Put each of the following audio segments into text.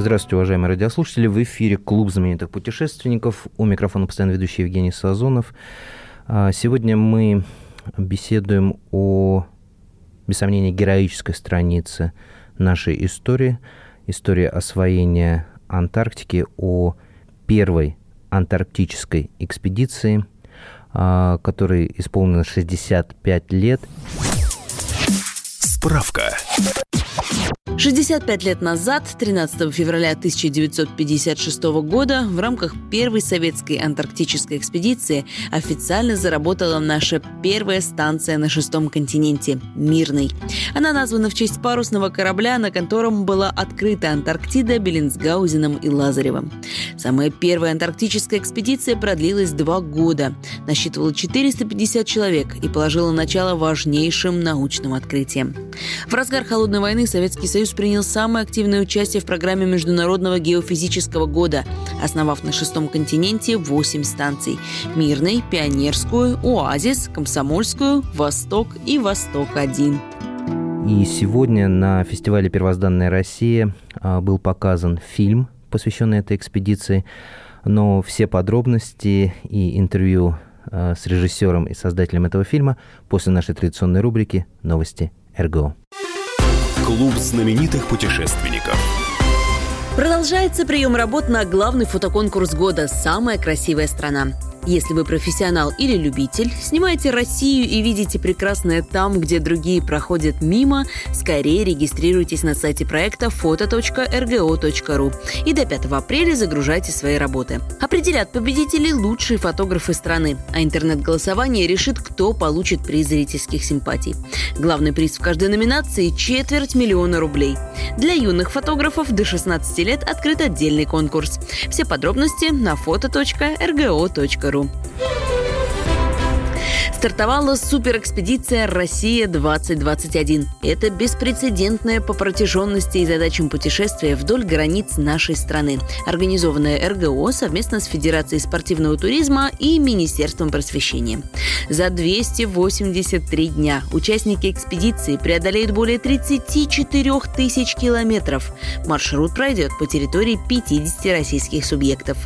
Здравствуйте, уважаемые радиослушатели. В эфире Клуб знаменитых путешественников. У микрофона постоянно ведущий Евгений Сазонов. А, сегодня мы беседуем о, без сомнения, героической странице нашей истории. История освоения Антарктики, о первой антарктической экспедиции, а, которой исполнилось 65 лет. Справка. 65 лет назад, 13 февраля 1956 года, в рамках первой советской антарктической экспедиции официально заработала наша первая станция на шестом континенте – Мирный. Она названа в честь парусного корабля, на котором была открыта Антарктида Беллинсгаузеном и Лазаревым. Самая первая антарктическая экспедиция продлилась два года, насчитывала 450 человек и положила начало важнейшим научным открытиям. В разгар Холодной войны Советский Союз принял самое активное участие в программе Международного геофизического года, основав на шестом континенте 8 станций – Мирный, Пионерскую, Оазис, Комсомольскую, Восток и Восток-1. И сегодня на фестивале «Первозданная Россия» а, был показан фильм, посвященный этой экспедиции, но все подробности и интервью а, с режиссером и создателем этого фильма после нашей традиционной рубрики «Новости РГО». Клуб знаменитых путешественников. Продолжается прием работ на главный фотоконкурс года «Самая красивая страна». Если вы профессионал или любитель, снимаете Россию и видите прекрасное там, где другие проходят мимо, скорее регистрируйтесь на сайте проекта foto.rgo.ru и до 5 апреля загружайте свои работы. Определят победителей лучшие фотографы страны, а интернет-голосование решит, кто получит приз зрительских симпатий. Главный приз в каждой номинации – четверть миллиона рублей. Для юных фотографов до 16 лет открыт отдельный конкурс. Все подробности на foto.rgo.ru ру. Стартовала суперэкспедиция «Россия-2021». Это беспрецедентное по протяженности и задачам путешествия вдоль границ нашей страны, организованная РГО совместно с Федерацией спортивного туризма и Министерством просвещения. За 283 дня участники экспедиции преодолеют более 34 тысяч километров. Маршрут пройдет по территории 50 российских субъектов.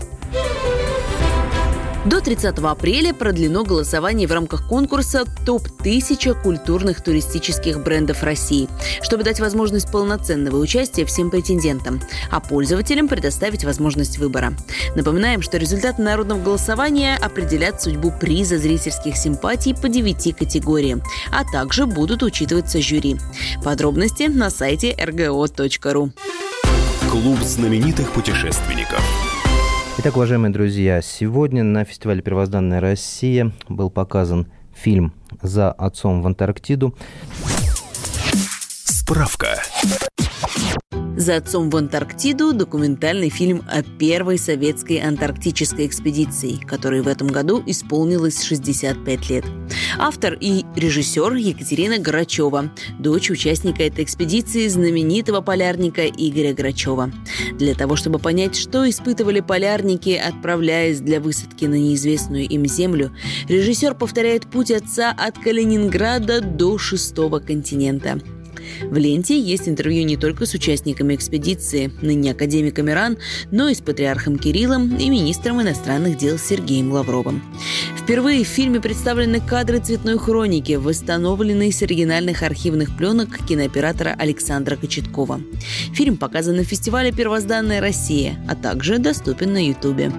До 30 апреля продлено голосование в рамках конкурса «Топ-1000 культурных туристических брендов России», чтобы дать возможность полноценного участия всем претендентам, а пользователям предоставить возможность выбора. Напоминаем, что результаты народного голосования определят судьбу приза зрительских симпатий по 9 категориям, а также будут учитываться жюри. Подробности на сайте rgo.ru. Клуб знаменитых путешественников. Итак, уважаемые друзья, сегодня на фестивале «Первозданная Россия» был показан фильм «За отцом в Антарктиду». Справка. «За отцом в Антарктиду» – документальный фильм о первой советской антарктической экспедиции, которой в этом году исполнилось 65 лет. Автор и режиссер Екатерина Грачева, дочь участника этой экспедиции знаменитого полярника Игоря Грачева. Для того, чтобы понять, что испытывали полярники, отправляясь для высадки на неизвестную им землю, режиссер повторяет путь отца от Калининграда до шестого континента – в ленте есть интервью не только с участниками экспедиции, ныне академиком Иран, но и с патриархом Кириллом и министром иностранных дел Сергеем Лавровым. Впервые в фильме представлены кадры цветной хроники, восстановленные с оригинальных архивных пленок кинооператора Александра Кочеткова. Фильм показан на фестивале «Первозданная Россия», а также доступен на Ютубе.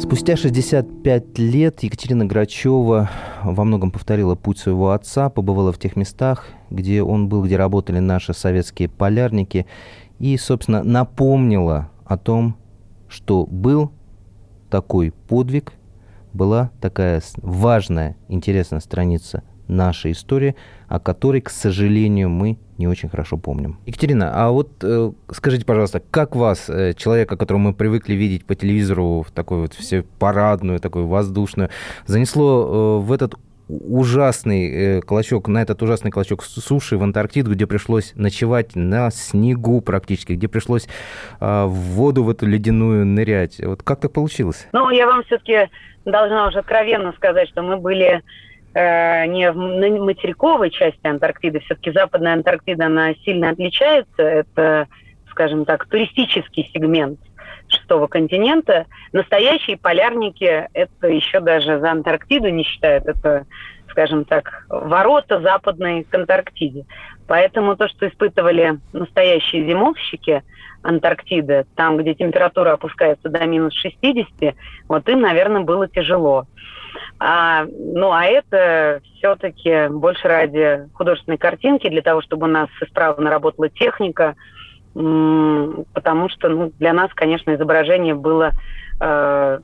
Спустя 65 лет Екатерина Грачева во многом повторила путь своего отца, побывала в тех местах, где он был, где работали наши советские полярники, и, собственно, напомнила о том, что был такой подвиг, была такая важная, интересная страница наша история, о которой, к сожалению, мы не очень хорошо помним. Екатерина, а вот э, скажите, пожалуйста, как вас, э, человека, которого мы привыкли видеть по телевизору, в такую вот все парадную, такую воздушную, занесло э, в этот ужасный э, клочок, на этот ужасный клочок суши в Антарктиду, где пришлось ночевать на снегу практически, где пришлось э, в воду в эту ледяную нырять. Вот как так получилось? Ну, я вам все-таки должна уже откровенно сказать, что мы были не в материковой части Антарктиды, все-таки Западная Антарктида, она сильно отличается. Это, скажем так, туристический сегмент шестого континента. Настоящие полярники это еще даже за Антарктиду не считают. Это, скажем так, ворота западной к Антарктиде. Поэтому то, что испытывали настоящие зимовщики Антарктиды, там, где температура опускается до минус 60, вот им, наверное, было тяжело. А, ну, а это все-таки больше ради художественной картинки, для того, чтобы у нас исправно работала техника, потому что ну, для нас, конечно, изображение было э,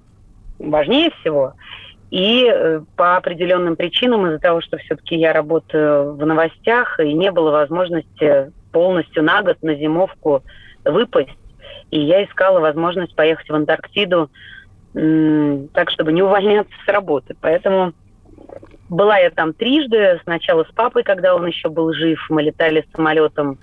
важнее всего. И э, по определенным причинам, из-за того, что все-таки я работаю в новостях, и не было возможности полностью на год на зимовку выпасть, и я искала возможность поехать в Антарктиду так, чтобы не увольняться с работы. Поэтому была я там трижды. Сначала с папой, когда он еще был жив. Мы летали самолетом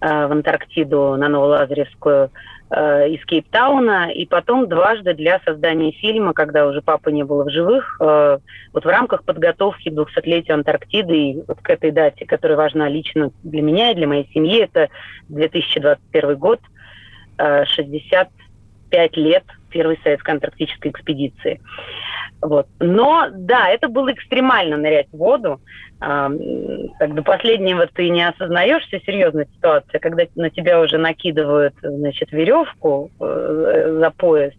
Э, в Антарктиду на Новолазаревскую из Кейптауна, и потом дважды для создания фильма, когда уже папы не было в живых, э, вот в рамках подготовки к 200-летию Антарктиды и вот к этой дате, которая важна лично для меня и для моей семьи, это 2021 год, 65 лет первой советской антарктической экспедиции. Вот. Но да, это было экстремально нырять в воду. А, до последнего ты не осознаешь всю серьезность ситуации, когда на тебя уже накидывают значит, веревку э, за пояс.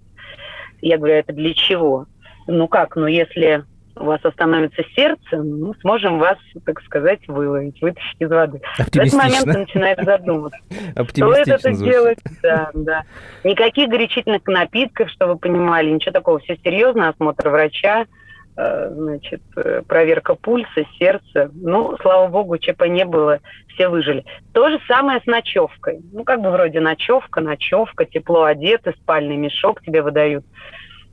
Я говорю, это для чего? Ну как, ну если у вас остановится сердце, мы сможем вас, так сказать, выловить, вытащить из воды. В этот момент ты начинаешь задумываться. Стоит это делать? Да, да. Никаких горячительных напитков, чтобы вы понимали, ничего такого. Все серьезно, осмотр врача, э, значит, э, проверка пульса, сердца. Ну, слава богу, ЧП не было, все выжили. То же самое с ночевкой. Ну, как бы вроде ночевка, ночевка, тепло одеты, спальный мешок тебе выдают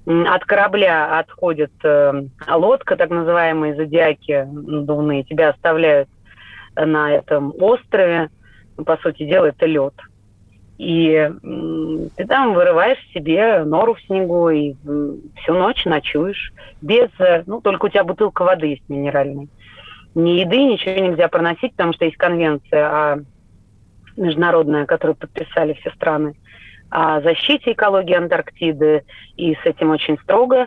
от корабля отходит э, лодка, так называемые зодиаки надувные, тебя оставляют на этом острове, по сути дела, это лед. И ты там вырываешь себе нору в снегу и всю ночь ночуешь без, э, ну, только у тебя бутылка воды есть минеральной. Ни еды, ничего нельзя проносить, потому что есть конвенция а, международная, которую подписали все страны о защите экологии Антарктиды, и с этим очень строго.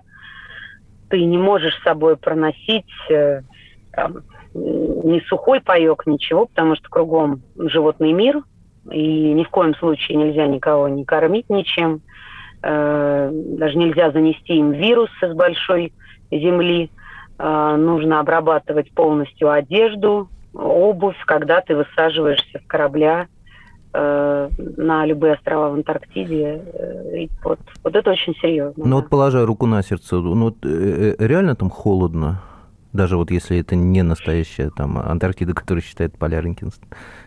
Ты не можешь с собой проносить э, там, ни сухой паек, ничего, потому что кругом животный мир, и ни в коем случае нельзя никого не кормить ничем. Э, даже нельзя занести им вирус из большой земли. Э, нужно обрабатывать полностью одежду, обувь, когда ты высаживаешься с корабля Э, на любые острова в Антарктиде. Э, вот, вот это очень серьезно. Ну да. вот положа руку на сердце, ну вот э, реально там холодно? Даже вот если это не настоящая там Антарктида, которую считает полярники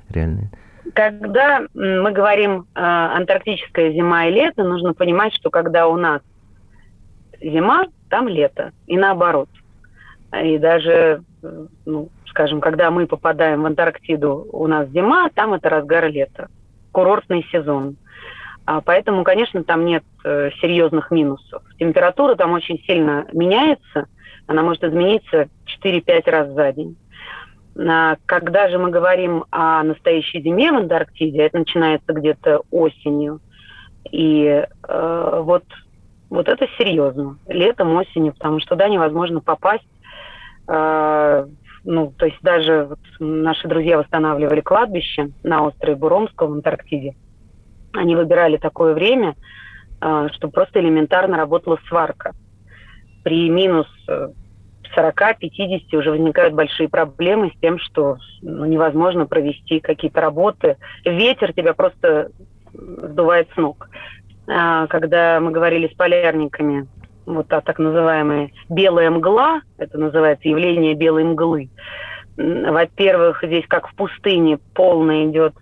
реальные. Когда мы говорим э, антарктическая зима и лето, нужно понимать, что когда у нас зима, там лето, и наоборот. И даже, ну, скажем, когда мы попадаем в Антарктиду, у нас зима, там это разгар лета, курортный сезон. А поэтому, конечно, там нет э, серьезных минусов. Температура там очень сильно меняется, она может измениться 4-5 раз за день. А когда же мы говорим о настоящей зиме в Антарктиде, это начинается где-то осенью. И э, вот, вот это серьезно. Летом, осенью, потому что туда невозможно попасть. Э, ну, то есть даже вот наши друзья восстанавливали кладбище на острове Буромского в Антарктиде. Они выбирали такое время, э, чтобы просто элементарно работала сварка. При минус 40-50 э, уже возникают большие проблемы с тем, что ну, невозможно провести какие-то работы. Ветер тебя просто сдувает с ног. А, когда мы говорили с полярниками вот та так называемая белая мгла, это называется явление белой мглы, Во-первых, здесь, как в пустыне, полно идет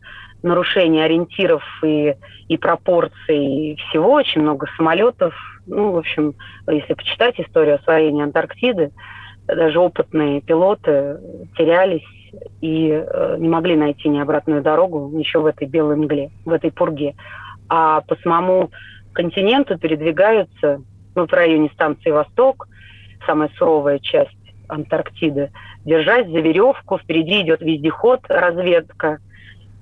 нарушение ориентиров и, и пропорций и всего, очень много самолетов. Ну, в общем, если почитать историю освоения Антарктиды, даже опытные пилоты терялись и э, не могли найти ни обратную дорогу еще в этой белой мгле, в этой пурге. А по самому континенту передвигаются, ну, в районе станции «Восток», самая суровая часть Антарктиды, держась за веревку, впереди идет вездеход, разведка –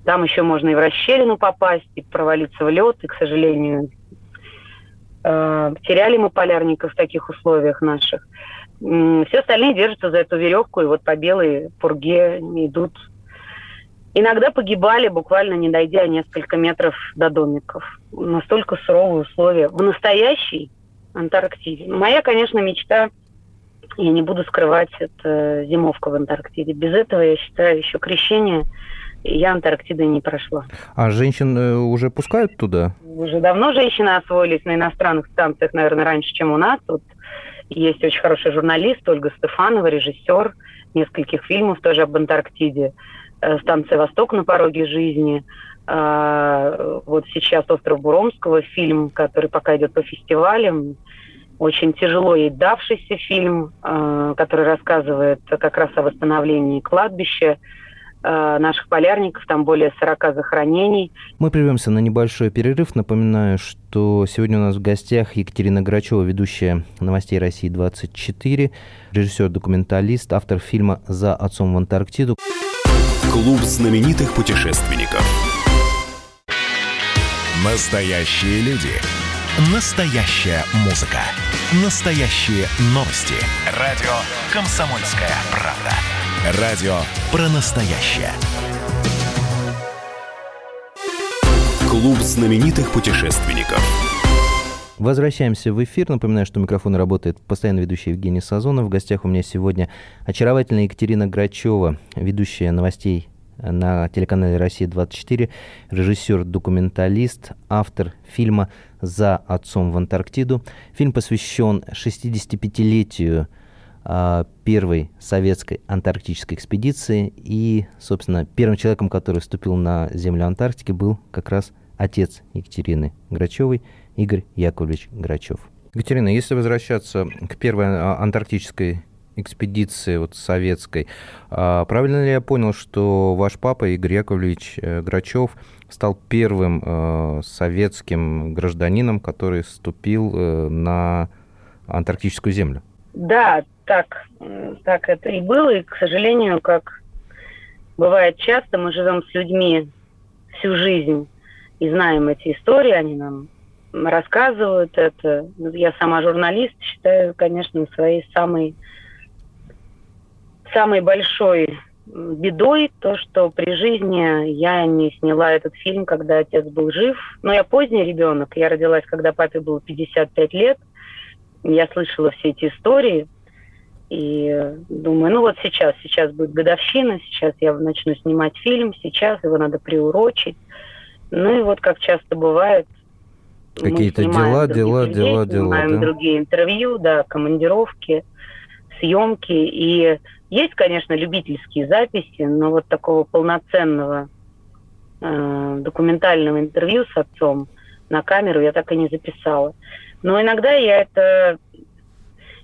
там еще можно и в расщелину попасть, и провалиться в лед, и, к сожалению, э, теряли мы полярников в таких условиях наших. Все остальные держатся за эту веревку, и вот по белой пурге идут. Иногда погибали, буквально не дойдя несколько метров до домиков. Настолько суровые условия. В настоящей Антарктиде. Моя, конечно, мечта, я не буду скрывать, это зимовка в Антарктиде. Без этого, я считаю, еще крещение – я Антарктиды не прошла. А женщин э, уже пускают туда? Уже давно женщины освоились на иностранных станциях, наверное, раньше, чем у нас. Вот есть очень хороший журналист Ольга Стефанова, режиссер нескольких фильмов тоже об Антарктиде. Э, «Станция Восток на пороге жизни». А, вот сейчас «Остров Буромского» фильм, который пока идет по фестивалям. Очень тяжело ей давшийся фильм, э, который рассказывает как раз о восстановлении кладбища Э, наших полярников, там более 40 захоронений. Мы прервемся на небольшой перерыв. Напоминаю, что сегодня у нас в гостях Екатерина Грачева, ведущая новостей России 24, режиссер-документалист, автор фильма «За отцом в Антарктиду». Клуб знаменитых путешественников. Настоящие люди. Настоящая музыка. Настоящие новости. Радио «Комсомольская правда». Радио про настоящее. Клуб знаменитых путешественников. Возвращаемся в эфир. Напоминаю, что микрофон работает постоянно ведущий Евгений Сазонов. В гостях у меня сегодня очаровательная Екатерина Грачева, ведущая новостей на телеканале «Россия-24», режиссер-документалист, автор фильма «За отцом в Антарктиду». Фильм посвящен 65-летию а, первой советской антарктической экспедиции. И, собственно, первым человеком, который вступил на землю Антарктики, был как раз отец Екатерины Грачевой, Игорь Яковлевич Грачев. Екатерина, если возвращаться к первой а, антарктической экспедиции вот советской, а, правильно ли я понял, что ваш папа Игорь Яковлевич э, Грачев стал первым э, советским гражданином, который вступил э, на антарктическую землю? Да, так, так это и было. И, к сожалению, как бывает часто, мы живем с людьми всю жизнь и знаем эти истории, они нам рассказывают это. Я сама журналист, считаю, конечно, своей самой, самой большой бедой то, что при жизни я не сняла этот фильм, когда отец был жив. Но я поздний ребенок, я родилась, когда папе было 55 лет. Я слышала все эти истории – и думаю, ну вот сейчас, сейчас будет годовщина, сейчас я начну снимать фильм, сейчас его надо приурочить. Ну и вот как часто бывает, Какие-то дела, дела, людей, дела, дела. да? другие интервью, да, командировки, съемки. И есть, конечно, любительские записи, но вот такого полноценного э, документального интервью с отцом на камеру я так и не записала. Но иногда я это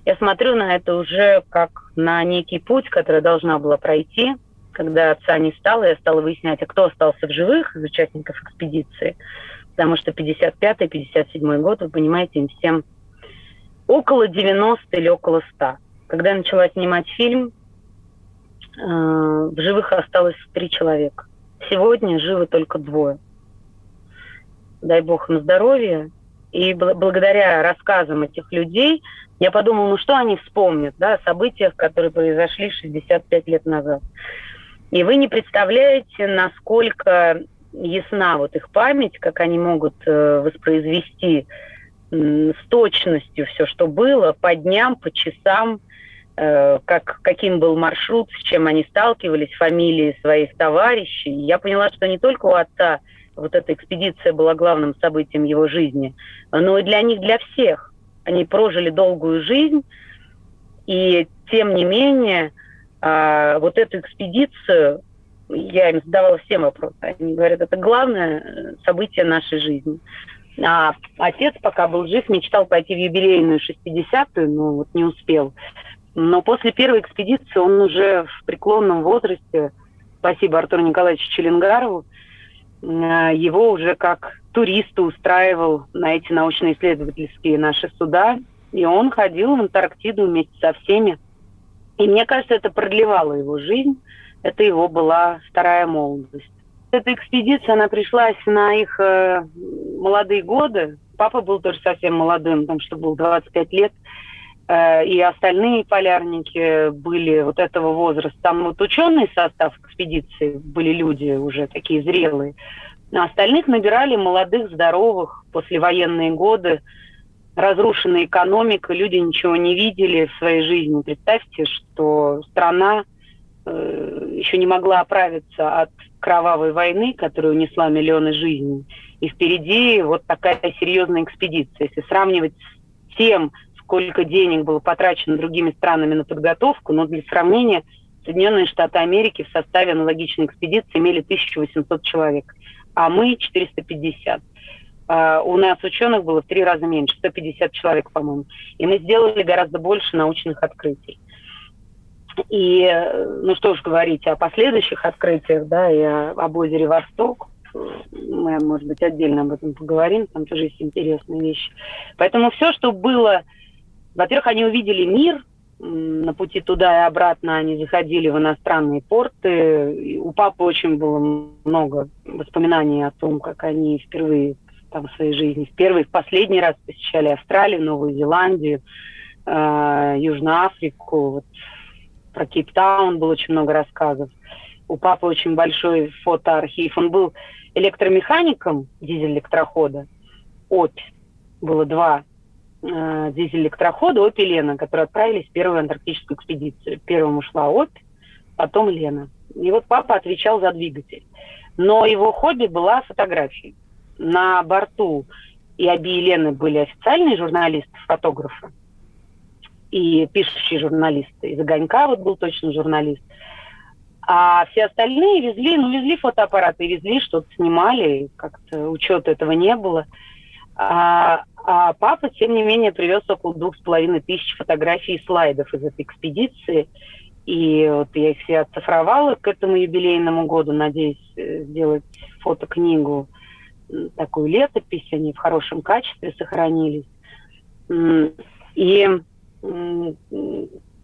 я смотрю на это уже как на некий путь, который должна была пройти, когда отца не стало, я стала выяснять, а кто остался в живых из участников экспедиции. Потому что 55-57 год, вы понимаете, им всем около 90 или около 100. Когда я начала снимать фильм, в живых осталось три человека. Сегодня живы только двое. Дай бог им здоровья. И благодаря рассказам этих людей я подумала, ну что они вспомнят, да, о событиях, которые произошли 65 лет назад. И вы не представляете, насколько ясна вот их память, как они могут э, воспроизвести э, с точностью все, что было, по дням, по часам, э, как, каким был маршрут, с чем они сталкивались, фамилии своих товарищей. Я поняла, что не только у отца вот эта экспедиция была главным событием его жизни, но и для них, для всех. Они прожили долгую жизнь, и тем не менее, э, А вот эту экспедицию я им задавала всем вопросы. Они говорят, это главное э, событие нашей жизни. А отец, пока был жив, мечтал пойти в юбилейную 60-ю, но вот не успел. Но после первой экспедиции он уже в преклонном возрасте, спасибо Артуру Николаевичу Челенгарову, э, его уже как туриста устраивал на эти научно-исследовательские наши суда. И он ходил в Антарктиду вместе со всеми. И мне кажется, это продлевало его жизнь. Это его была вторая молодость. Эта экспедиция, она пришлась на их э, молодые годы. Папа был тоже совсем молодым, потому что был 25 лет. Э, и остальные полярники были вот этого возраста. Там вот ученый состав экспедиции были люди уже такие зрелые. А остальных набирали молодых, здоровых, послевоенные годы, разрушенная экономика, люди ничего не видели в своей жизни. Представьте, что страна э, еще не могла оправиться от кровавой войны, которая унесла миллионы жизней. И впереди вот такая серьезная экспедиция. Если сравнивать с тем, сколько денег было потрачено другими странами на подготовку, но для сравнения Соединенные Штаты Америки в составе аналогичной экспедиции имели 1800 человек, а мы 450. Uh, у нас ученых было в три раза меньше, 150 человек, по-моему. И мы сделали гораздо больше научных открытий. И, ну что уж говорить о последующих открытиях, да, и об озере Восток. Мы, может быть, отдельно об этом поговорим, там тоже есть интересные вещи. Поэтому все, что было во-первых, они увидели мир, на пути туда и обратно они заходили в иностранные порты. У папы очень было много воспоминаний о том, как они впервые там, в своей жизни, в первый, в последний раз посещали Австралию, Новую Зеландию, э, Южную Африку. Вот, про Кейптаун было очень много рассказов. У папы очень большой фотоархив. Он был электромехаником дизель-электрохода. ОПИ. Было два э, дизель-электрохода «Опи Лена», которые отправились в первую антарктическую экспедицию. Первым ушла «Опи», потом «Лена». И вот папа отвечал за двигатель. Но его хобби была фотография. На борту и Аби и Лены были официальные журналисты, фотографы и пишущие журналисты. Из «Огонька» вот был точно журналист. А все остальные везли, ну, везли фотоаппараты, везли, что-то снимали, как-то учета этого не было. А, а папа, тем не менее, привез около двух с половиной тысяч фотографий и слайдов из этой экспедиции. И вот я их все оцифровала к этому юбилейному году, надеюсь э, сделать фотокнигу, такую летопись, они в хорошем качестве сохранились. И,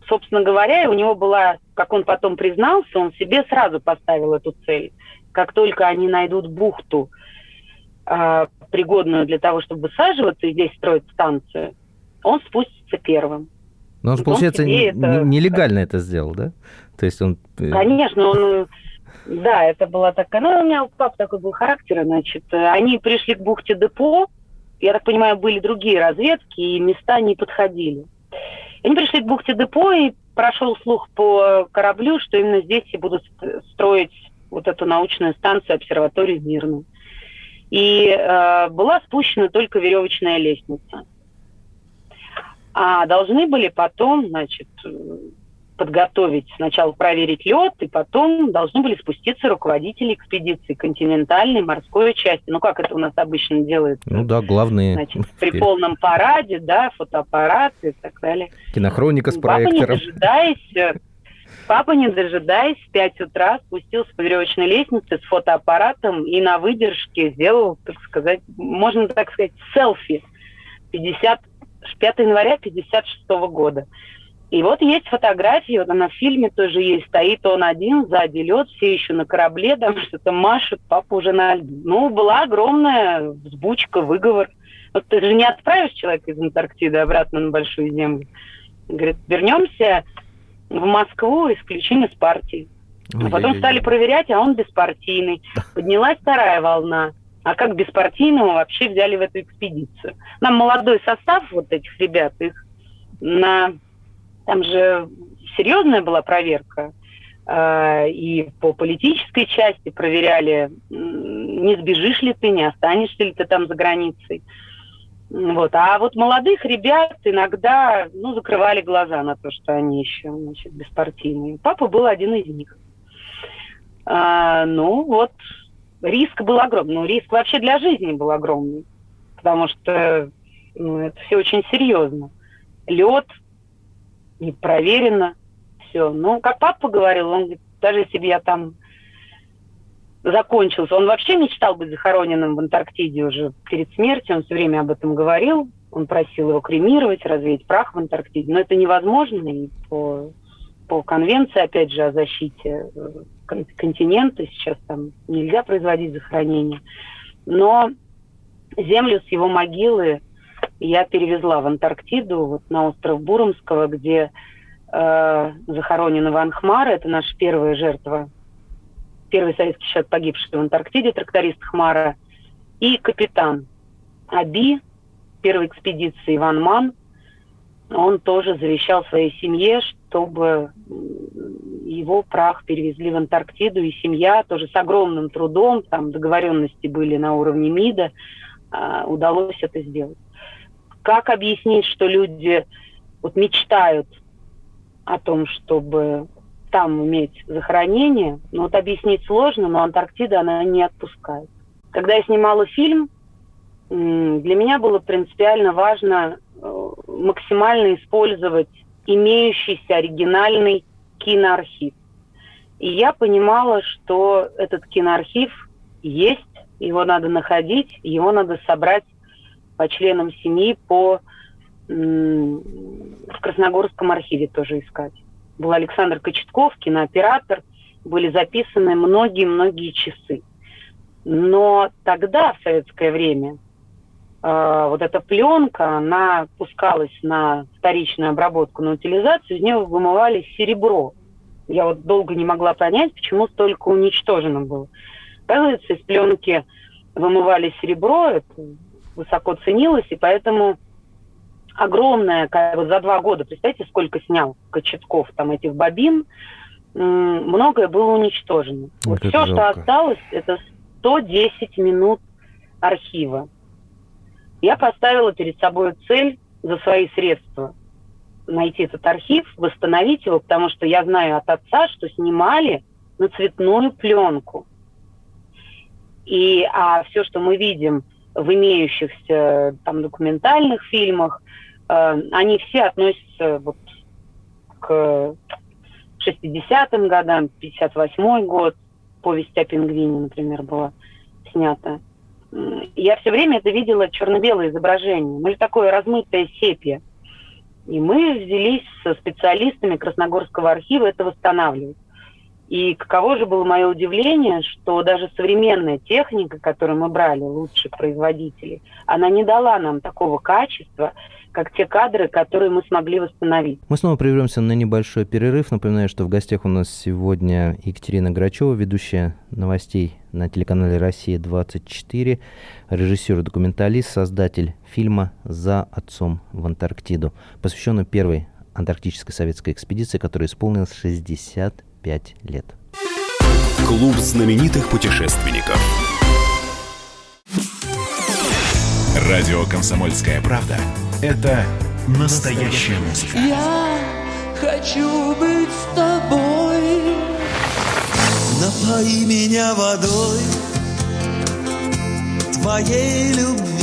собственно говоря, у него была, как он потом признался, он себе сразу поставил эту цель. Как только они найдут бухту, э, пригодную для того, чтобы высаживаться и здесь строить станцию, он спустится первым. Но он, получается, не, это... нелегально это сделал, да? То есть он... Э, Конечно, он... Да, это была такая... Ну, у меня у папы такой был характер, значит. Они пришли к бухте Депо, я так понимаю, были другие разведки, и места не подходили. Они пришли к бухте Депо, и прошел слух по кораблю, что именно здесь и будут строить вот эту научную станцию, обсерваторию Мирную и э, была спущена только веревочная лестница. А должны были потом, значит, подготовить, сначала проверить лед, и потом должны были спуститься руководители экспедиции континентальной морской части. Ну, как это у нас обычно делается? Ну да, главные. Значит, при полном параде, да, фотоаппараты и так далее. Кинохроника с проектором. Папа, не дожидаясь, Папа, не дожидаясь, в 5 утра спустился по веревочной лестнице с фотоаппаратом и на выдержке сделал, так сказать, можно так сказать, селфи 50, 5 января 56 года. И вот есть фотографии, вот она в фильме тоже есть, стоит он один, сзади лед, все еще на корабле, там что-то машет, папа уже на льду. Ну, была огромная взбучка, выговор. Вот ты же не отправишь человека из Антарктиды обратно на Большую Землю. Говорит, вернемся в Москву исключение с партии. А потом стали проверять, а он беспартийный. Поднялась вторая волна. А как беспартийного вообще взяли в эту экспедицию? Нам молодой состав вот этих ребят, их на... Там же серьезная была проверка. Э, и по политической части проверяли, не сбежишь ли ты, не останешься ли ты там за границей. Вот. А вот молодых ребят иногда ну, закрывали глаза на то, что они еще значит, беспартийные. Папа был один из них. А, ну вот, риск был огромный. Ну, риск вообще для жизни был огромный. Потому что ну, это все очень серьезно. Лед, не проверено, все. Ну, как папа говорил, он говорит, даже если бы я там закончился. Он вообще мечтал быть захороненным в Антарктиде уже перед смертью, он все время об этом говорил. Он просил его кремировать, развеять прах в Антарктиде. Но это невозможно, и по, по конвенции, опять же, о защите э, континента сейчас там нельзя производить захоронение. Но землю с его могилы я перевезла в Антарктиду, вот на остров Буромского, где э, захоронен Иван Хмара, это наша первая жертва первый советский человек, погибший в Антарктиде, тракторист Хмара, и капитан Аби первой экспедиции Иван Ман. Он тоже завещал своей семье, чтобы его прах перевезли в Антарктиду, и семья тоже с огромным трудом, там договоренности были на уровне МИДа, а, удалось это сделать. Как объяснить, что люди вот мечтают о том, чтобы там иметь захоронение, ну вот объяснить сложно, но Антарктида она не отпускает. Когда я снимала фильм, для меня было принципиально важно э, максимально использовать имеющийся оригинальный киноархив. И я понимала, что этот киноархив есть, его надо находить, его надо собрать по членам семьи, по в Красногорском архиве тоже искать был Александр Кочетков, кинооператор, были записаны многие-многие часы. Но тогда, в советское время, э, вот эта пленка, она пускалась на вторичную обработку, на утилизацию, из нее вымывали серебро. Я вот долго не могла понять, почему столько уничтожено было. Оказывается, из пленки вымывали серебро, это высоко ценилось, и поэтому огромная, вот за два года, представьте, сколько снял Кочетков там этих бобин, многое было уничтожено. Вот, вот все, что осталось, это 110 минут архива. Я поставила перед собой цель за свои средства найти этот архив, восстановить его, потому что я знаю от отца, что снимали на цветную пленку. И а все, что мы видим в имеющихся там документальных фильмах, э, они все относятся вот к 60-м годам, 58-й год, повесть о пингвине, например, была снята. Я все время это видела черно-белое изображение. Мы же такое размытое сепия. И мы взялись со специалистами Красногорского архива это восстанавливать. И каково же было мое удивление, что даже современная техника, которую мы брали, лучших производителей, она не дала нам такого качества, как те кадры, которые мы смогли восстановить. Мы снова прервемся на небольшой перерыв. Напоминаю, что в гостях у нас сегодня Екатерина Грачева, ведущая новостей на телеканале «Россия-24», режиссер и документалист, создатель фильма «За отцом в Антарктиду», посвященный первой антарктической советской экспедиции, которая исполнилась 60 пять лет. Клуб знаменитых путешественников. Радио «Комсомольская правда» — это настоящая музыка. Я хочу быть с тобой. Напои меня водой твоей любви.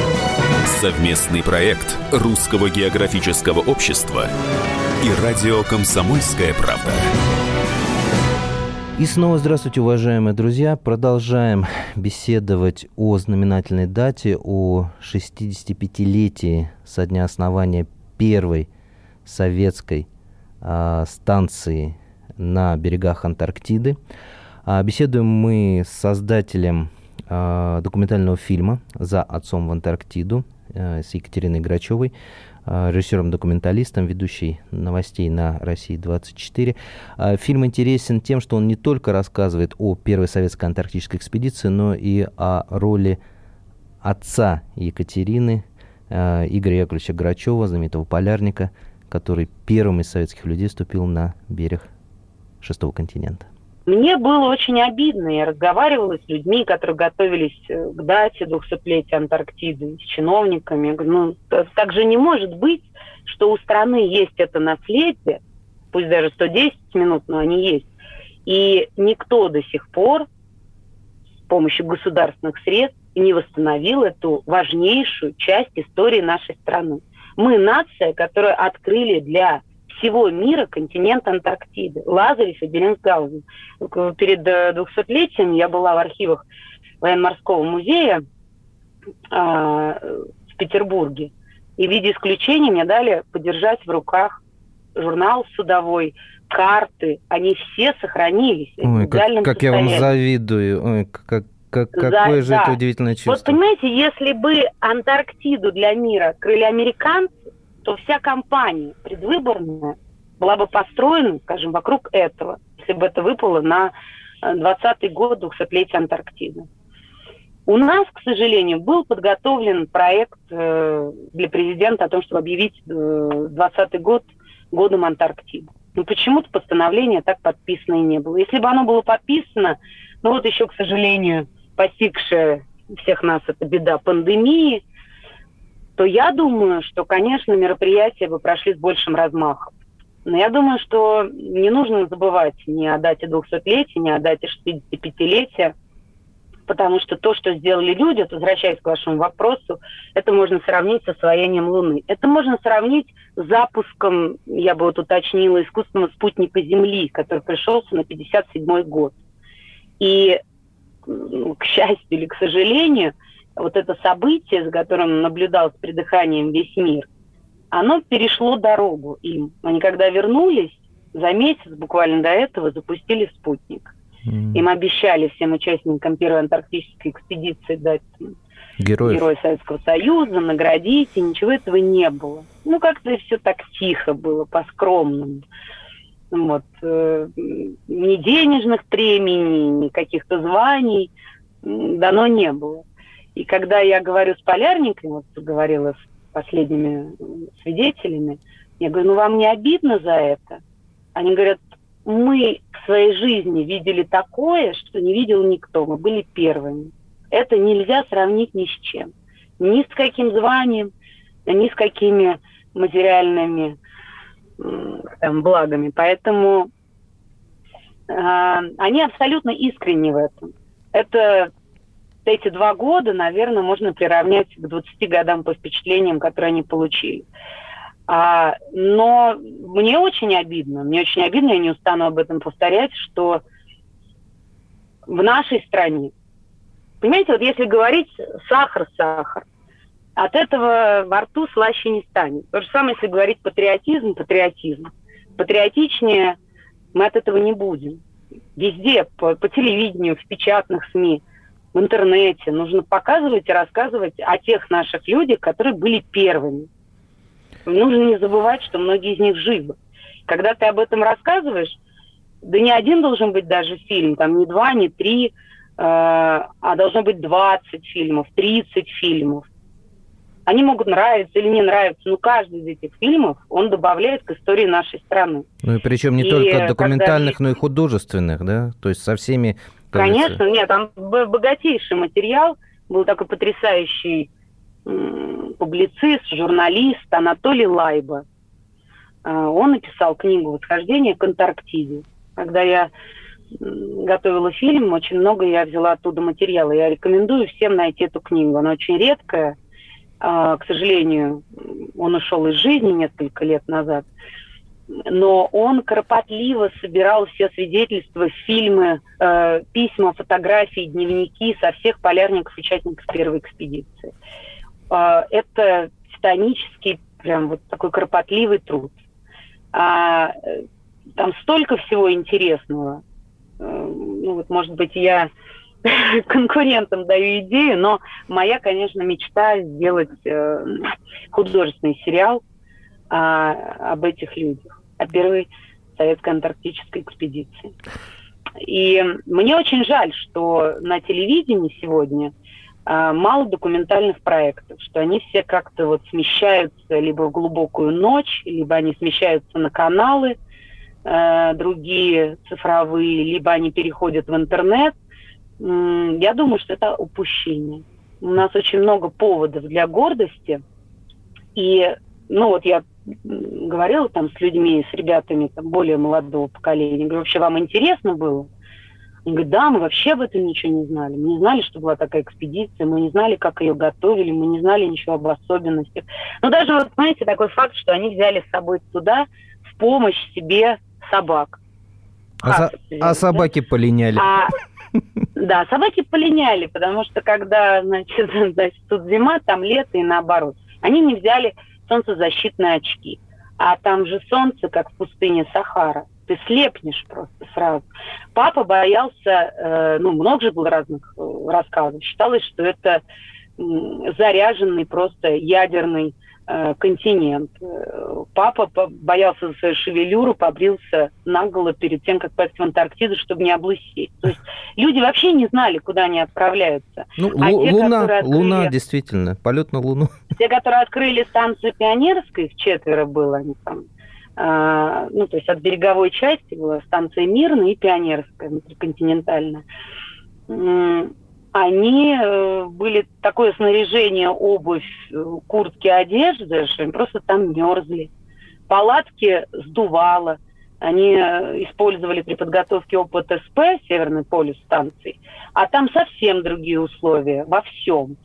Совместный проект Русского географического общества и радио «Комсомольская правда». И снова здравствуйте, уважаемые друзья. Продолжаем беседовать о знаменательной дате, о 65-летии со дня основания первой советской э, станции на берегах Антарктиды. А, беседуем мы с создателем а, документального фильма «За отцом в Антарктиду» э, с Екатериной Грачевой, а, режиссером-документалистом, ведущей новостей на России-24. Фильм интересен тем, что он не только рассказывает о первой советской антарктической экспедиции, но и о роли отца Екатерины, Игоря Яковлевича Грачева, знаменитого полярника, который первым из советских людей ступил на берег шестого континента. Мне было очень обидно. Я разговаривала с людьми, которые готовились э, к дате 200-летия Антарктиды, с чиновниками. Ну, так же не может быть, что у страны есть это наследие, пусть даже 110 минут, но они есть. И никто до сих пор с помощью государственных средств не восстановил эту важнейшую часть истории нашей страны. Мы нация, которую открыли для всего мира континент Антарктиды. Лазарев и Беллинсгаузен. Перед 200-летием э, я была в архивах военно-морского музея э, в Петербурге. И в виде исключения мне дали подержать в руках журнал судовой, карты. Они все сохранились. Ой, как, как я вам завидую. Ой, как, как, какое За, же да. это удивительное чувство. Вот понимаете, если бы Антарктиду для мира открыли американцы, то вся кампания предвыборная была бы построена, скажем, вокруг этого, если бы это выпало на 20-й э, год 200-летия Антарктиды. У нас, к сожалению, был подготовлен проект э, для президента о том, чтобы объявить э, 20-й год годом Антарктиды. Но почему-то постановление так подписано и не было. Если бы оно было подписано, ну вот еще, к сожалению, постигшая всех нас эта беда пандемии, то я думаю, что, конечно, мероприятия бы прошли с большим размахом. Но я думаю, что не нужно забывать ни о дате 200-летия, ни о дате 65-летия, потому что то, что сделали люди, возвращаясь к вашему вопросу, это можно сравнить с освоением Луны. Это можно сравнить с запуском, я бы вот уточнила, искусственного спутника Земли, который пришелся на 57 год. И, к счастью или к сожалению, вот это событие, за которым наблюдал с придыханием весь мир, оно перешло дорогу им. Они когда вернулись, за месяц буквально до этого запустили спутник. Mm. Им обещали всем участникам первой антарктической экспедиции дать Героев. Герой Советского Союза, наградить, и ничего этого не было. Ну, как-то все так тихо было, по-скромному. Вот. Э, ни денежных премий, ни каких-то званий дано не было. И когда я говорю с полярниками, вот говорила с последними свидетелями, я говорю, ну вам не обидно за это? Они говорят, мы в своей жизни видели такое, что не видел никто, мы были первыми. Это нельзя сравнить ни с чем. Ни с каким званием, ни с какими материальными там, благами. Поэтому э, они абсолютно искренни в этом. Это эти два года, наверное, можно приравнять к 20 годам по впечатлениям, которые они получили. А, но мне очень обидно, мне очень обидно, я не устану об этом повторять, что в нашей стране, понимаете, вот если говорить сахар, сахар, от этого во рту слаще не станет. То же самое, если говорить патриотизм, патриотизм. Патриотичнее мы от этого не будем. Везде, по, по телевидению, в печатных СМИ – в интернете. Нужно показывать и рассказывать о тех наших людях, которые были первыми. Нужно не забывать, что многие из них живы. Когда ты об этом рассказываешь, да не один должен быть даже фильм, там не два, не три, э, а должно быть 20 фильмов, 30 фильмов. Они могут нравиться или не нравиться, но каждый из этих фильмов, он добавляет к истории нашей страны. Ну и причем не и только документальных, когда... но и художественных, да? То есть со всеми Конечно, нет, там богатейший материал. Был такой потрясающий публицист, журналист Анатолий Лайба. А, он написал книгу «Восхождение к Антарктиде». Когда я готовила фильм, очень много я взяла оттуда материала. Я рекомендую всем найти эту книгу. Она очень редкая. А, к сожалению, он ушел из жизни несколько лет назад но он кропотливо собирал все свидетельства, фильмы, э, письма, фотографии, дневники со всех полярников участников первой экспедиции. Э, это титанический, прям вот такой кропотливый труд. А, э, там столько всего интересного. Э, ну вот, может быть, я конкурентам даю идею, но моя, конечно, мечта сделать э, художественный сериал э, об этих людях, о первой советско-антарктической экспедиции. И мне очень жаль, что на телевидении сегодня э, мало документальных проектов, что они все как-то вот смещаются либо в глубокую ночь, либо они смещаются на каналы э, другие цифровые, либо они переходят в интернет – я думаю, что это упущение. У нас очень много поводов для гордости. И, ну вот я говорила там с людьми, с ребятами там, более молодого поколения, говорю, вообще вам интересно было? Они говорят, да, мы вообще об этом ничего не знали. Мы не знали, что была такая экспедиция, мы не знали, как ее готовили, мы не знали ничего об особенностях. Но даже вот, знаете, такой факт, что они взяли с собой туда в помощь себе собак. А, за... а собаки да? полиняли. А, да, собаки полиняли, потому что когда, значит, значит, тут зима, там лето и наоборот. Они не взяли солнцезащитные очки. А там же солнце, как в пустыне Сахара. Ты слепнешь просто сразу. Папа боялся, э, ну, много же было разных э, рассказов. Считалось, что это заряженный просто ядерный континент. Э, папа боялся за свою шевелюру, побрился наголо перед тем, как попасть в Антарктиду, чтобы не облысеть. То есть люди вообще не знали, куда они отправляются. Ну, а те, Луна, открыли, Луна, действительно, полет на Луну. Те, которые открыли станцию Пионерской, их четверо было, они там, э, ну, то есть от береговой части была станция Мирная и Пионерская, внутриконтинентальная они э, были такое снаряжение, обувь, э, куртки, одежды, что они просто там мерзли. Палатки сдувало. Они э, использовали при подготовке ОПТСП, Северный полюс станции, а там совсем другие условия во всем.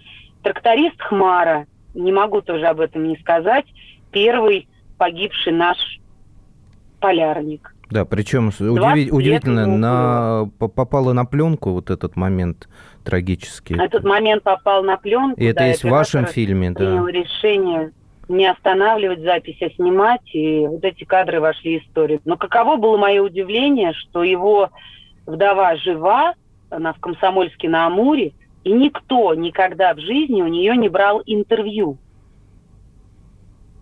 Тракторист Хмара, не могу тоже об этом не сказать, первый погибший наш полярник. Да, причем удив... удивительно, на... попало на пленку вот этот момент трагический. Этот момент попал на пленку. И это да, есть в вашем фильме, да. Принял решение не останавливать запись, а снимать, и вот эти кадры вошли в историю. Но каково было мое удивление, что его вдова жива, она в Комсомольске на Амуре, и никто никогда в жизни у нее не брал интервью.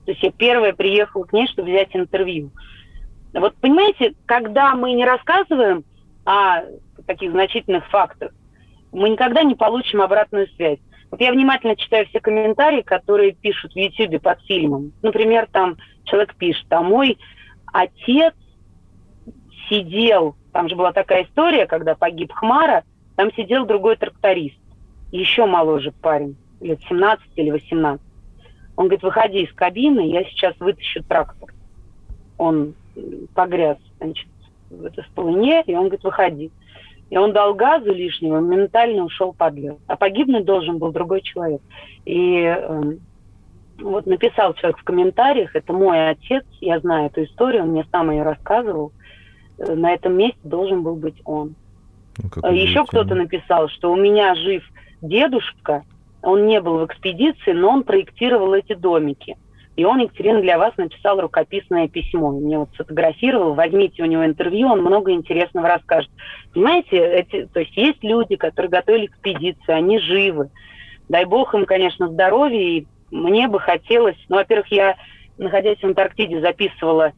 То есть я первая приехала к ней, чтобы взять интервью. Вот понимаете, когда мы не рассказываем о таких значительных фактах, мы никогда не получим обратную связь. Вот я внимательно читаю все комментарии, которые пишут в YouTube под фильмом. Например, там человек пишет, а мой отец сидел, там же была такая история, когда погиб Хмара, там сидел другой тракторист, еще моложе парень, лет 17 или 18. Он говорит, выходи из кабины, я сейчас вытащу трактор. Он погряз, значит, в этой полыне, и он говорит, выходи. И он дал газу лишнего, моментально ушел под лед. А погибнуть должен был другой человек. И э, вот написал человек в комментариях, это мой отец, я знаю эту историю, он мне сам ее рассказывал. Э, на этом месте должен был быть он. Ну, Еще кто-то написал, что у меня жив дедушка, он не был в экспедиции, но он проектировал эти домики. И он, Екатерина, для вас написал рукописное письмо. Мне вот сфотографировал, возьмите у него интервью, он много интересного расскажет. Понимаете, эти, то есть есть люди, которые готовили экспедицию, они живы. Дай бог им, конечно, здоровья, и мне бы хотелось... Ну, во-первых, я, находясь в Антарктиде, записывала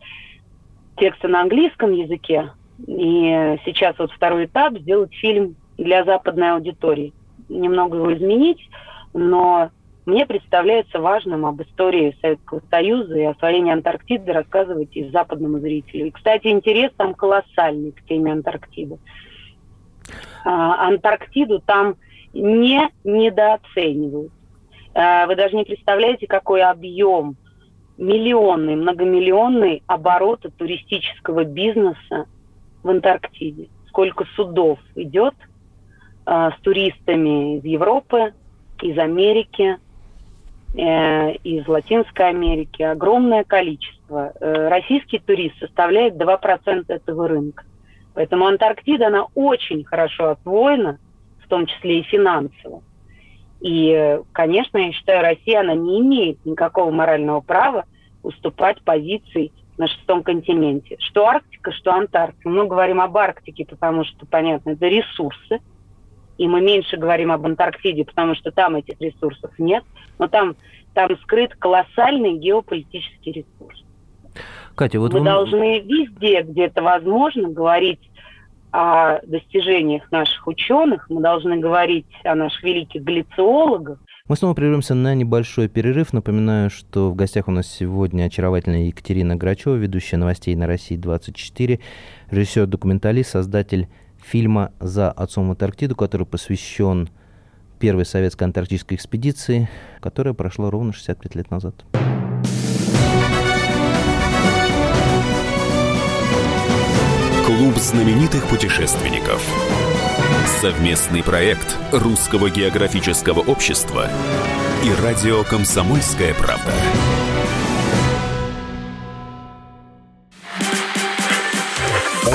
тексты на английском языке, и сейчас вот второй этап сделать фильм для западной аудитории. Немного его изменить, но мне представляется важным об истории Советского Союза и освоении Антарктиды рассказывать и западному зрителю. И, кстати, интерес там колоссальный к теме Антарктиды. А, Антарктиду там не недооценивают. А, вы даже не представляете, какой объем миллионный, многомиллионный оборота туристического бизнеса в Антарктиде. Сколько судов идет а, с туристами из Европы, из Америки, из Латинской Америки, огромное количество. Э, российский турист составляет 2% этого рынка. Поэтому Антарктида, она очень хорошо освоена, в том числе и финансово. И, конечно, я считаю, Россия, она не имеет никакого морального права уступать позиции на шестом континенте. Что Арктика, что Антарктика. Мы говорим об Арктике, потому что, понятно, это ресурсы. И мы меньше говорим об Антарктиде, потому что там этих ресурсов нет. Но там, там скрыт колоссальный геополитический ресурс. Катя, вот мы вы... должны везде, где это возможно, говорить о достижениях наших ученых, мы должны говорить о наших великих галлициологах, мы снова прервемся на небольшой перерыв. Напоминаю, что в гостях у нас сегодня очаровательная Екатерина Грачева, ведущая новостей на России 24, режиссер-документалист, создатель фильма «За отцом Антарктиду», который посвящен первой советской антарктической экспедиции, которая прошла ровно 65 лет назад. Клуб знаменитых путешественников. Совместный проект Русского географического общества и радио «Комсомольская правда».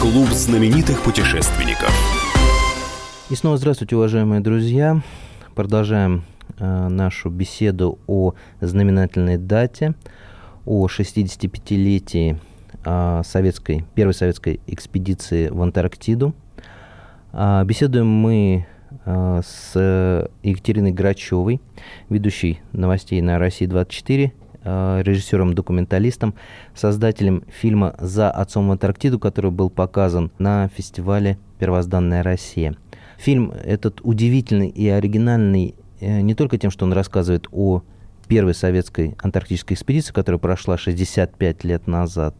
Клуб знаменитых путешественников. И снова здравствуйте, уважаемые друзья. Продолжаем э, нашу беседу о знаменательной дате, о 65-летии э, советской, первой советской экспедиции в Антарктиду. Э, беседуем мы э, с Екатериной Грачевой, ведущей новостей на России-24, э, режиссером-документалистом, создателем фильма «За отцом в Антарктиду», который был показан на фестивале «Первозданная Россия». Фильм этот удивительный и оригинальный э, не только тем, что он рассказывает о первой советской антарктической экспедиции, которая прошла 65 лет назад,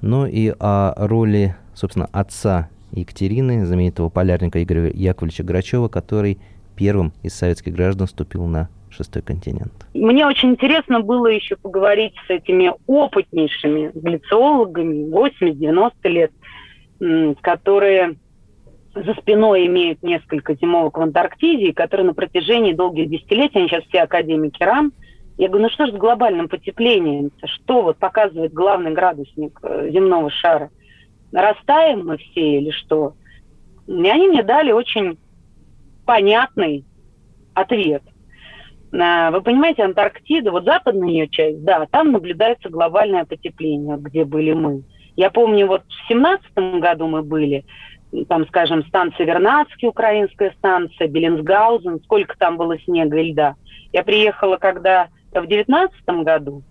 но и о роли, собственно, отца Екатерины, знаменитого полярника Игоря Яковлевича Грачева, который первым из советских граждан вступил на шестой континент. Мне очень интересно было еще поговорить с этими опытнейшими галлициологами 80-90 лет, которые за спиной имеют несколько зимовок в Антарктиде, которые на протяжении долгих десятилетий, они сейчас все академики РАМ, я говорю, ну что же с глобальным потеплением? Что вот показывает главный градусник э, земного шара? Растаем мы все или что? И они мне дали очень понятный ответ. Вы понимаете, Антарктида, вот западная ее часть, да, там наблюдается глобальное потепление, где были мы. Я помню, вот в семнадцатом году мы были, там, скажем, станция Вернадский, украинская станция, Беллинсгаузен, сколько там было снега и льда. Я приехала, когда в девятнадцатом году,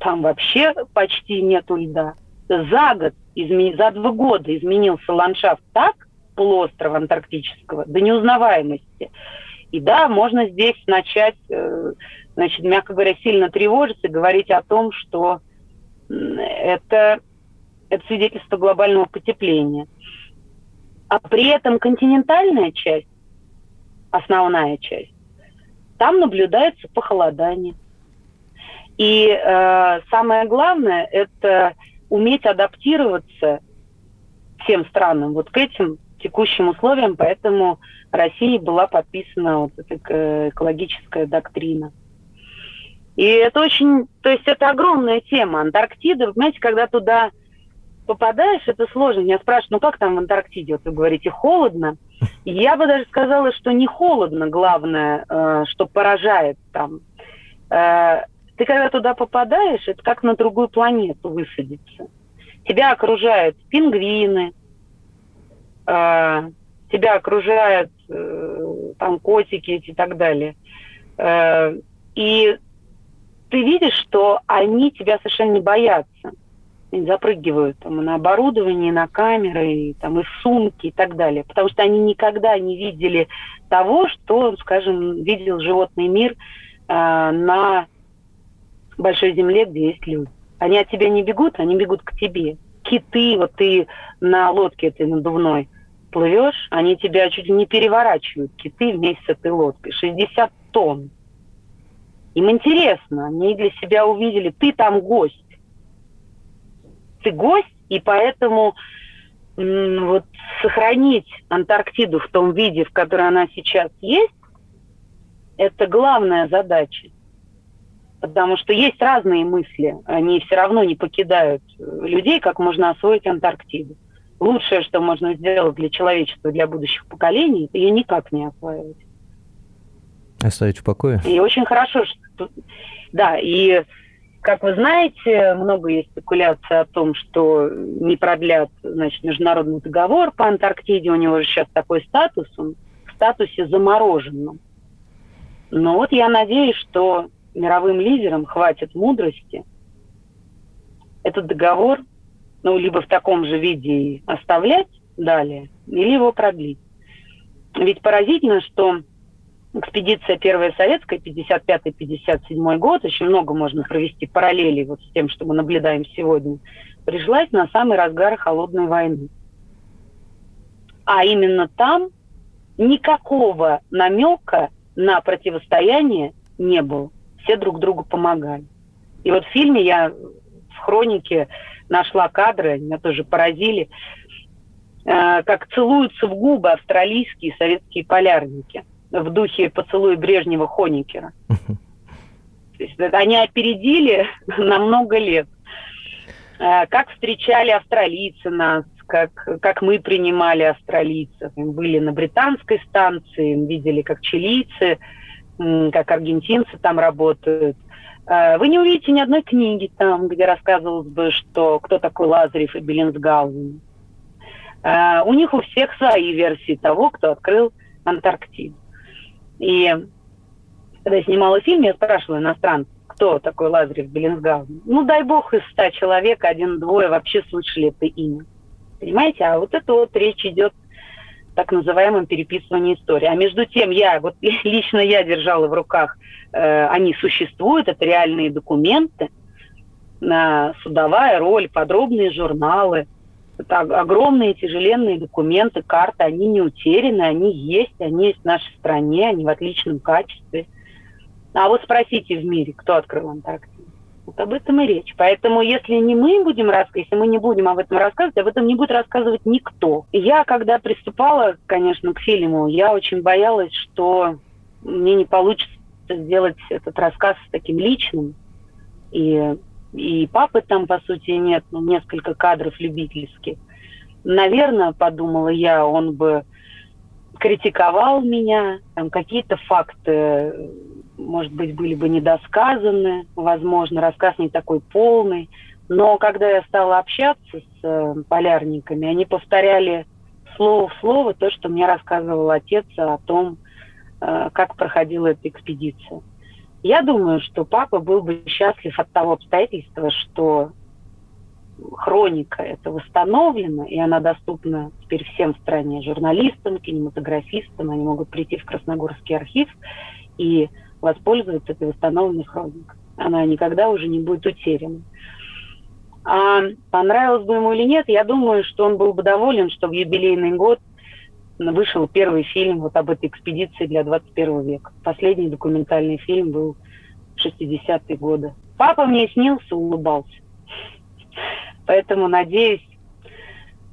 там вообще почти нету льда. За год, измен... за два года изменился ландшафт так, полуострова антарктического, до неузнаваемости. И да, можно здесь начать, э, значит, мягко говоря, сильно тревожиться говорить о том, что это, это свидетельство глобального потепления. А при этом континентальная часть, основная часть, там наблюдается похолодание. И э, самое главное – это уметь адаптироваться всем странам вот к этим текущим условиям, поэтому России была подписана вот эта экологическая доктрина. И это очень, то есть это огромная тема. Антарктида, вы понимаете, когда туда попадаешь, это сложно. Меня спрашивают, ну как там в Антарктиде? Вот вы говорите, холодно. Я бы даже сказала, что не холодно, главное, э, что поражает там. Э, ты когда туда попадаешь, это как на другую планету высадиться. Тебя окружают пингвины, тебя окружают там котики и так далее. И ты видишь, что они тебя совершенно не боятся запрыгивают там, на оборудование, на камеры, и, там, и сумки и так далее. Потому что они никогда не видели того, что, скажем, видел животный мир э, на большой земле, где есть люди. Они от тебя не бегут, они бегут к тебе. Киты, вот ты на лодке этой надувной плывешь, они тебя чуть ли не переворачивают, киты вместе с этой лодкой. 60 тонн. Им интересно, они для себя увидели, ты там гость ты гость, и поэтому вот сохранить Антарктиду в том виде, в котором она сейчас есть, это главная задача. Потому что есть разные мысли, они все равно не покидают людей, как можно освоить Антарктиду. Лучшее, что можно сделать для человечества, для будущих поколений, это ее никак не осваивать. Оставить в покое? И очень хорошо, что... Да, и как вы знаете, много есть спекуляций о том, что не продлят значит, международный договор по Антарктиде. У него же сейчас такой статус, он в статусе замороженном. Но вот я надеюсь, что мировым лидерам хватит мудрости этот договор, ну, либо в таком же виде оставлять далее, или его продлить. Ведь поразительно, что экспедиция первая советская, 55-57 год, очень много можно провести параллели вот с тем, что мы наблюдаем сегодня, пришлась на самый разгар холодной войны. А именно там никакого намека на противостояние не было. Все друг другу помогали. И вот в фильме я в хронике нашла кадры, меня тоже поразили, э, как целуются в губы австралийские советские полярники – в духе поцелуя Брежнева Хоникера. Они опередили на много лет. Э, как встречали австралийцы нас, как, как мы принимали австралийцев. Мы были на британской станции, видели, как чилийцы, как аргентинцы там работают. Э, вы не увидите ни одной книги там, где рассказывалось бы, что кто такой Лазарев и Беллинсгаузен. Э, у них у всех свои версии того, кто открыл Антарктиду. И когда я снимала фильм, я спрашивала иностранцев, кто такой Лазарев Беллинсгаузен. Ну, дай бог, из ста человек один-двое вообще слышали это имя. Понимаете? А вот это вот речь идет так называемом переписывании истории. А между тем я, вот лично я держала в руках, э, они существуют, это реальные документы, э, судовая роль, подробные журналы – это огромные тяжеленные документы, карты, они не утеряны, они есть, они есть в нашей стране, они в отличном качестве. А вот спросите в мире, кто открыл Антарктиду. Вот об этом и речь. Поэтому если не мы будем рассказывать, если мы не будем об этом рассказывать, об этом не будет рассказывать никто. Я, когда приступала, конечно, к фильму, я очень боялась, что мне не получится сделать этот рассказ таким личным. И и папы там, по сути, нет, ну, несколько кадров любительских. Наверное, подумала я, он бы критиковал меня, там какие-то факты, может быть, были бы недосказаны, возможно, рассказ не такой полный. Но когда я стала общаться с э, полярниками, они повторяли слово в слово то, что мне рассказывал отец о том, э, как проходила эта экспедиция. Я думаю, что папа был бы счастлив от того обстоятельства, что хроника это восстановлена, и она доступна теперь всем в стране, журналистам, кинематографистам. Они могут прийти в Красногорский архив и воспользоваться этой восстановленной хроникой. Она никогда уже не будет утеряна. А понравилось бы ему или нет, я думаю, что он был бы доволен, что в юбилейный год вышел первый фильм вот об этой экспедиции для 21 века. Последний документальный фильм был в 60-е годы. Папа мне снился, улыбался. Поэтому, надеюсь,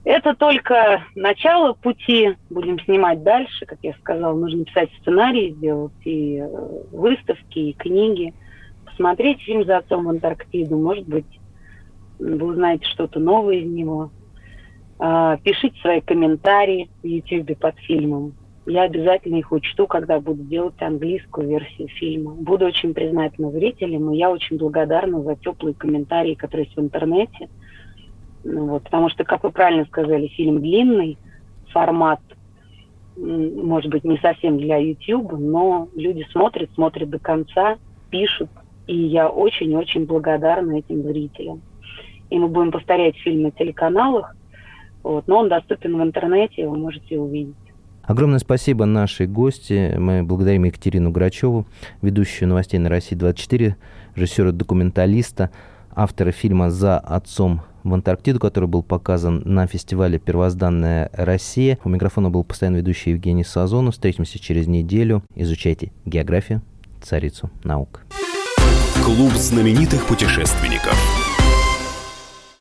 это только начало пути. Будем снимать дальше. Как я сказала, нужно писать сценарий, сделать и э, выставки, и книги. Посмотреть фильм «За отцом в Антарктиду». Может быть, вы узнаете что-то новое из него. А, пишите свои комментарии в YouTube под фильмом. Я обязательно их учту, когда буду делать английскую версию фильма. Буду очень признательна зрителям, и я очень благодарна за теплые комментарии, которые есть в интернете. Вот, потому что, как вы правильно сказали, фильм длинный, формат, может быть, не совсем для YouTube, но люди смотрят, смотрят до конца, пишут, и я очень-очень благодарна этим зрителям. И мы будем повторять фильм на телеканалах, вот. Но он доступен в интернете, вы можете увидеть. Огромное спасибо нашей гости. Мы благодарим Екатерину Грачеву, ведущую новостей на России-24, режиссера-документалиста, автора фильма «За отцом в Антарктиду», который был показан на фестивале «Первозданная Россия». У микрофона был постоянно ведущий Евгений Сазонов. Встретимся через неделю. Изучайте географию, царицу наук. Клуб знаменитых путешественников.